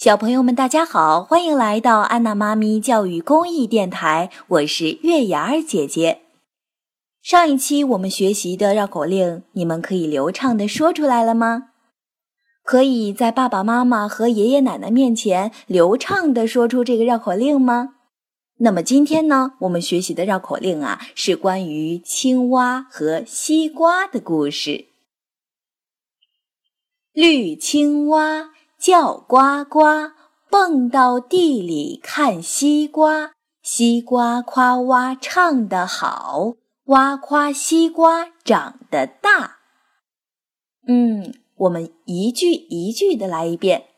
小朋友们，大家好，欢迎来到安娜妈咪教育公益电台，我是月牙儿姐姐。上一期我们学习的绕口令，你们可以流畅的说出来了吗？可以在爸爸妈妈和爷爷奶奶面前流畅的说出这个绕口令吗？那么今天呢，我们学习的绕口令啊，是关于青蛙和西瓜的故事。绿青蛙。叫呱呱，蹦到地里看西瓜。西瓜夸哇唱得好，哇夸西瓜长得大。嗯，我们一句一句的来一遍。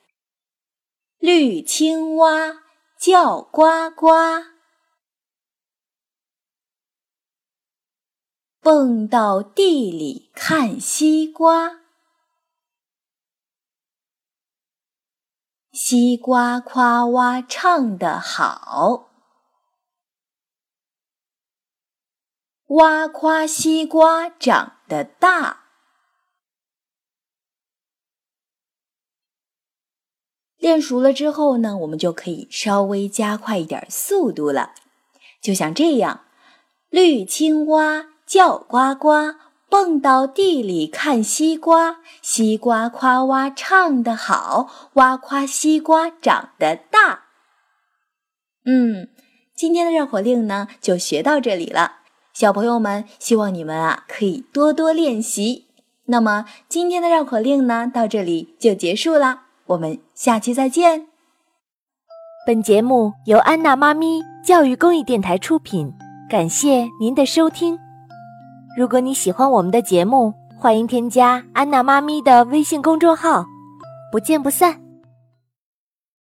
绿青蛙叫呱呱，蹦到地里看西瓜。西瓜夸哇唱得好，哇夸西瓜长得大。练熟了之后呢，我们就可以稍微加快一点速度了，就像这样：绿青蛙叫呱呱。蹦到地里看西瓜，西瓜夸哇唱得好，哇夸西瓜长得大。嗯，今天的绕口令呢就学到这里了，小朋友们，希望你们啊可以多多练习。那么今天的绕口令呢到这里就结束了，我们下期再见。本节目由安娜妈咪教育公益电台出品，感谢您的收听。如果你喜欢我们的节目，欢迎添加安娜妈咪的微信公众号，不见不散。